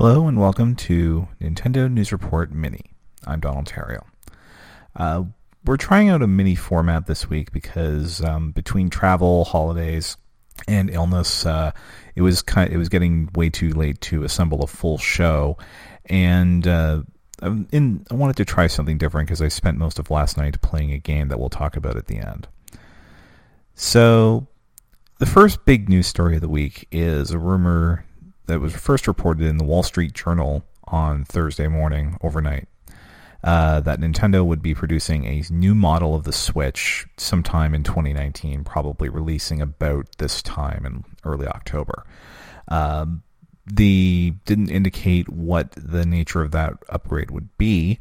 Hello and welcome to Nintendo News Report Mini. I'm Donald Theriault. Uh, we're trying out a mini format this week because um, between travel, holidays, and illness, uh, it was kind. Of, it was getting way too late to assemble a full show, and uh, in, I wanted to try something different because I spent most of last night playing a game that we'll talk about at the end. So, the first big news story of the week is a rumor that was first reported in the Wall Street Journal on Thursday morning, overnight, uh, that Nintendo would be producing a new model of the Switch sometime in 2019, probably releasing about this time in early October. Um, the didn't indicate what the nature of that upgrade would be,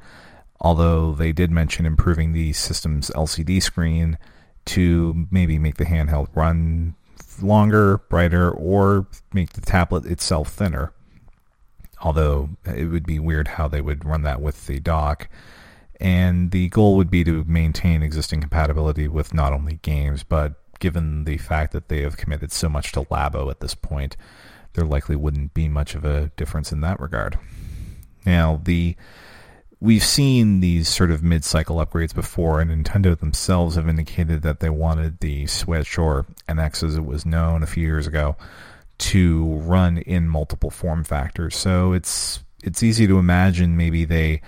although they did mention improving the system's LCD screen to maybe make the handheld run longer, brighter, or make the tablet itself thinner. Although it would be weird how they would run that with the dock. And the goal would be to maintain existing compatibility with not only games, but given the fact that they have committed so much to Labo at this point, there likely wouldn't be much of a difference in that regard. Now, the we've seen these sort of mid-cycle upgrades before, and Nintendo themselves have indicated that they wanted the Switch or NX, as it was known a few years ago, to run in multiple form factors. So it's it's easy to imagine maybe they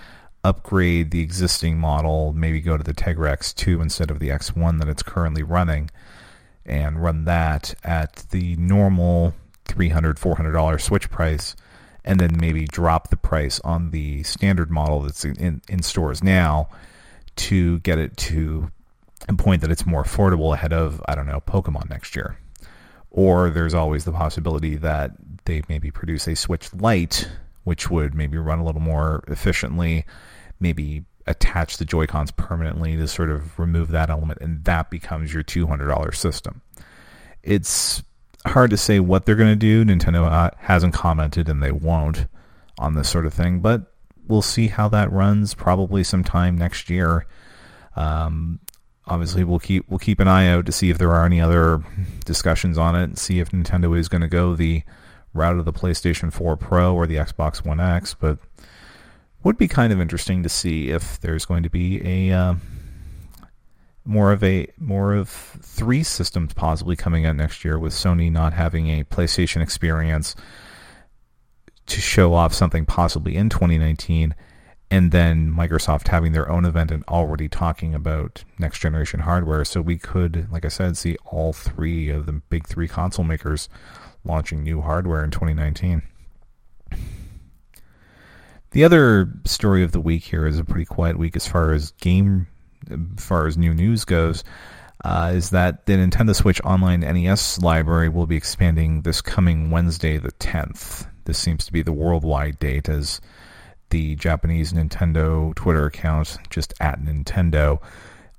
upgrade the existing model, maybe go to the Tegra X2 instead of the X1 that it's currently running, and run that at the normal $300, $400 Switch price and then maybe drop the price on the standard model that's in, in stores now to get it to a point that it's more affordable ahead of, I don't know, Pokemon next year. Or there's always the possibility that they maybe produce a Switch Lite, which would maybe run a little more efficiently, maybe attach the Joy-Cons permanently to sort of remove that element, and that becomes your $200 system. It's hard to say what they're going to do. Nintendo uh, hasn't commented, and they won't on this sort of thing. But we'll see how that runs. Probably sometime next year. Um, obviously, we'll keep we'll keep an eye out to see if there are any other discussions on it, and see if Nintendo is going to go the route of the PlayStation 4 Pro or the Xbox One X. But would be kind of interesting to see if there's going to be a uh, more of a more of three systems possibly coming out next year with Sony not having a PlayStation experience to show off something possibly in 2019 and then Microsoft having their own event and already talking about next generation hardware. So we could like I said see all three of the big 3 console makers launching new hardware in 2019 the other story of the week here is a pretty quiet week as far as game as far as new news goes, uh, is that the Nintendo Switch Online NES library will be expanding this coming Wednesday, the 10th. This seems to be the worldwide date, as the Japanese Nintendo Twitter account, just at Nintendo,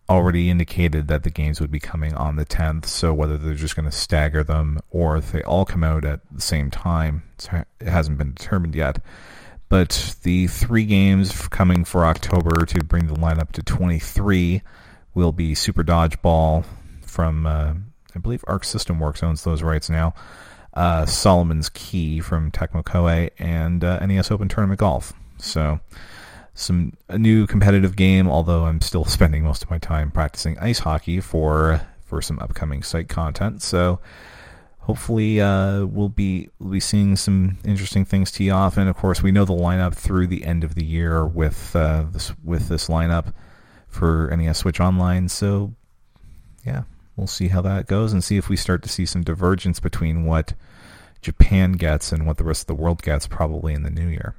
already indicated that the games would be coming on the 10th. So whether they're just going to stagger them or if they all come out at the same time, it hasn't been determined yet. But the three games coming for October to bring the lineup to 23 will be Super Dodgeball from, uh, I believe Arc System Works owns those rights now, uh, Solomon's Key from Tecmo Koei, and uh, NES Open Tournament Golf. So some a new competitive game, although I'm still spending most of my time practicing ice hockey for for some upcoming site content. So hopefully uh, we'll be we'll be seeing some interesting things tee off. And of course, we know the lineup through the end of the year with uh, this with this lineup for NES Switch Online. So yeah, we'll see how that goes and see if we start to see some divergence between what Japan gets and what the rest of the world gets probably in the new year.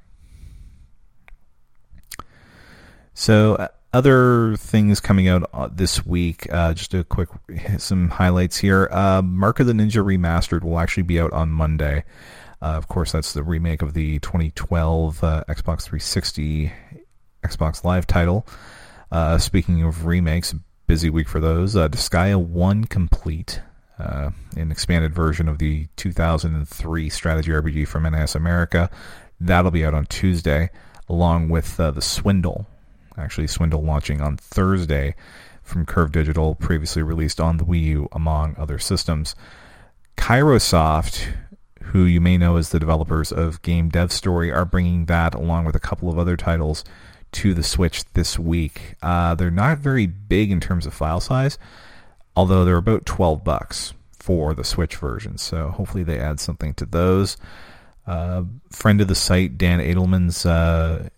So uh, other things coming out uh, this week, uh, just a quick some highlights here. Uh, Mark of the Ninja Remastered will actually be out on Monday. Uh, of course, that's the remake of the 2012 uh, Xbox 360 Xbox Live title. Uh, speaking of remakes, busy week for those. Uh, Disgaea 1 Complete, an expanded version of the 2003 strategy RPG from NIS America. That'll be out on Tuesday, along with The Swindle, actually Swindle launching on Thursday from Curve Digital, previously released on the Wii U, among other systems. Kairosoft, who you may know as the developers of Game Dev Story, are bringing that along with a couple of other titles to the Switch this week. Uh, they're not very big in terms of file size, although they're about 12 bucks for the Switch version. So hopefully they add something to those. Uh, friend of the site, Dan Adelman's uh,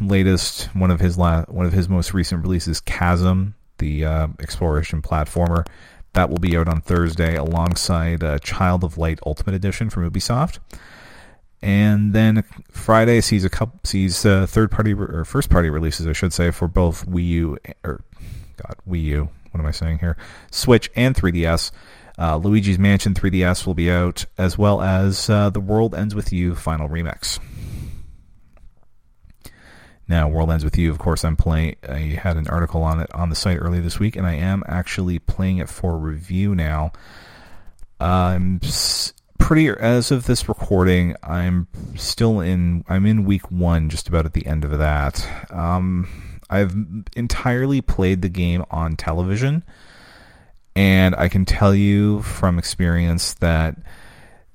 latest, one of his one of his most recent releases, Chasm, the uh, exploration platformer, that will be out on Thursday alongside uh, Child of Light Ultimate Edition from Ubisoft. And then Friday sees a couple sees uh, third party or first party releases, I should say, for both Wii U or God Wii U. What am I saying here? Switch and 3DS. Uh, Luigi's Mansion 3DS will be out, as well as uh, The World Ends with You Final Remix. Now, World Ends with You, of course, I'm playing. I had an article on it on the site earlier this week, and I am actually playing it for review now. I'm pretty as of this recording. I'm still in. I'm in week one, just about at the end of that. Um, I've entirely played the game on television, and I can tell you from experience that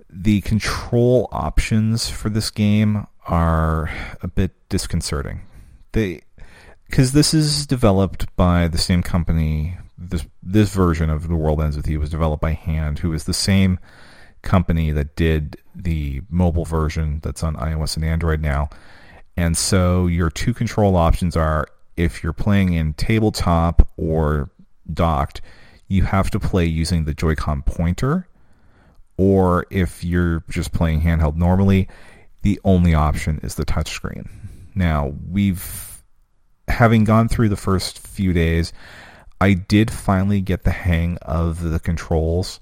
the control options for this game are a bit disconcerting. They because this is developed by the same company. This this version of The World Ends with You was developed by Hand, who is the same company that did the mobile version that's on iOS and Android now. And so your two control options are if you're playing in tabletop or docked, you have to play using the Joy-Con pointer. Or if you're just playing handheld normally, the only option is the touchscreen. Now, we've, having gone through the first few days, I did finally get the hang of the controls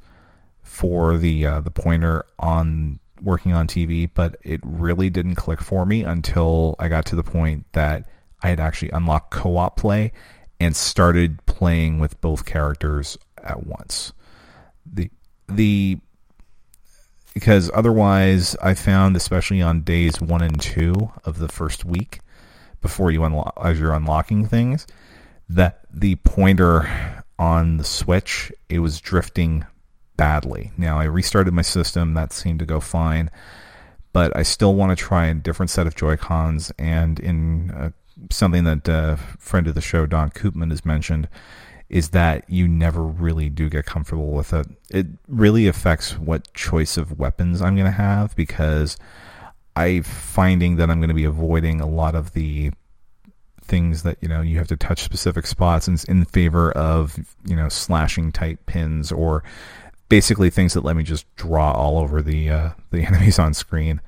for the uh, the pointer on working on TV, but it really didn't click for me until I got to the point that I had actually unlocked co-op play and started playing with both characters at once. The the because otherwise I found especially on days 1 and 2 of the first week before you unlock as you're unlocking things that the pointer on the switch it was drifting badly. Now I restarted my system that seemed to go fine but I still want to try a different set of Joy Cons and in uh, something that uh, friend of the show Daan Koopman has mentioned is that you never really do get comfortable with it. It really affects what choice of weapons I'm going to have because I'm finding that I'm going to be avoiding a lot of the things that you know you have to touch specific spots in, in favor of you know slashing type pins or basically things that let me just draw all over the uh, the enemies on screen.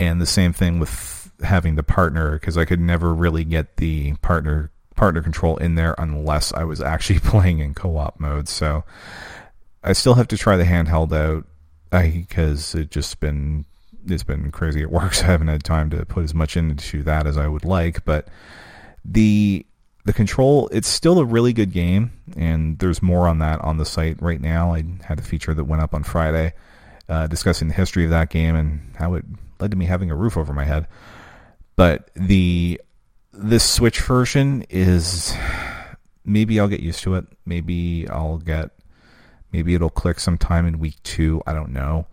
And the same thing with having the partner because I could never really get the partner partner control in there unless I was actually playing in co-op mode. So I still have to try the handheld out because it just been it's been crazy at work. So I haven't had time to put as much into that as I would like. But the the control it's still a really good game, and there's more on that on the site right now. I had a feature that went up on Friday uh, discussing the history of that game and how it led to me having a roof over my head. But the this Switch version is maybe I'll get used to it. Maybe I'll get maybe it'll click sometime in week 2, I don't know.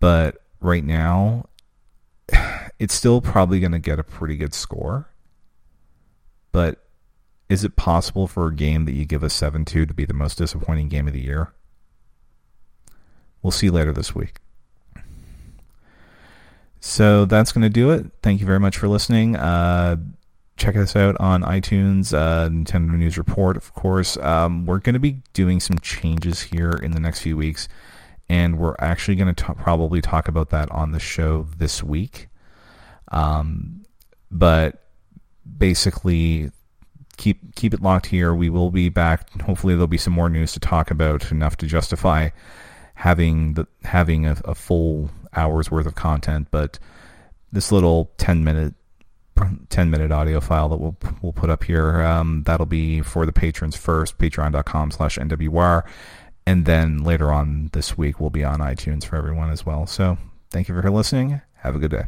But right now it's still probably going to get a pretty good score. But is it possible for a game that you give a 7 to to be the most disappointing game of the year? We'll see later this week. So that's going to do it. Thank you very much for listening. Uh, check us out on iTunes, uh, Nintendo News Report, of course. Um, we're going to be doing some changes here in the next few weeks, and we're actually going to probably talk about that on the show this week. Um, but basically, keep keep it locked here. We will be back. Hopefully, there'll be some more news to talk about, enough to justify having the having a, a full hour's worth of content. But this little ten minute 10 minute audio file that we'll we'll put up here. Um, that'll be for the patrons first, patreon.com slash NWR. And then later on this week, we'll be on iTunes for everyone as well. So thank you for listening. Have a good day.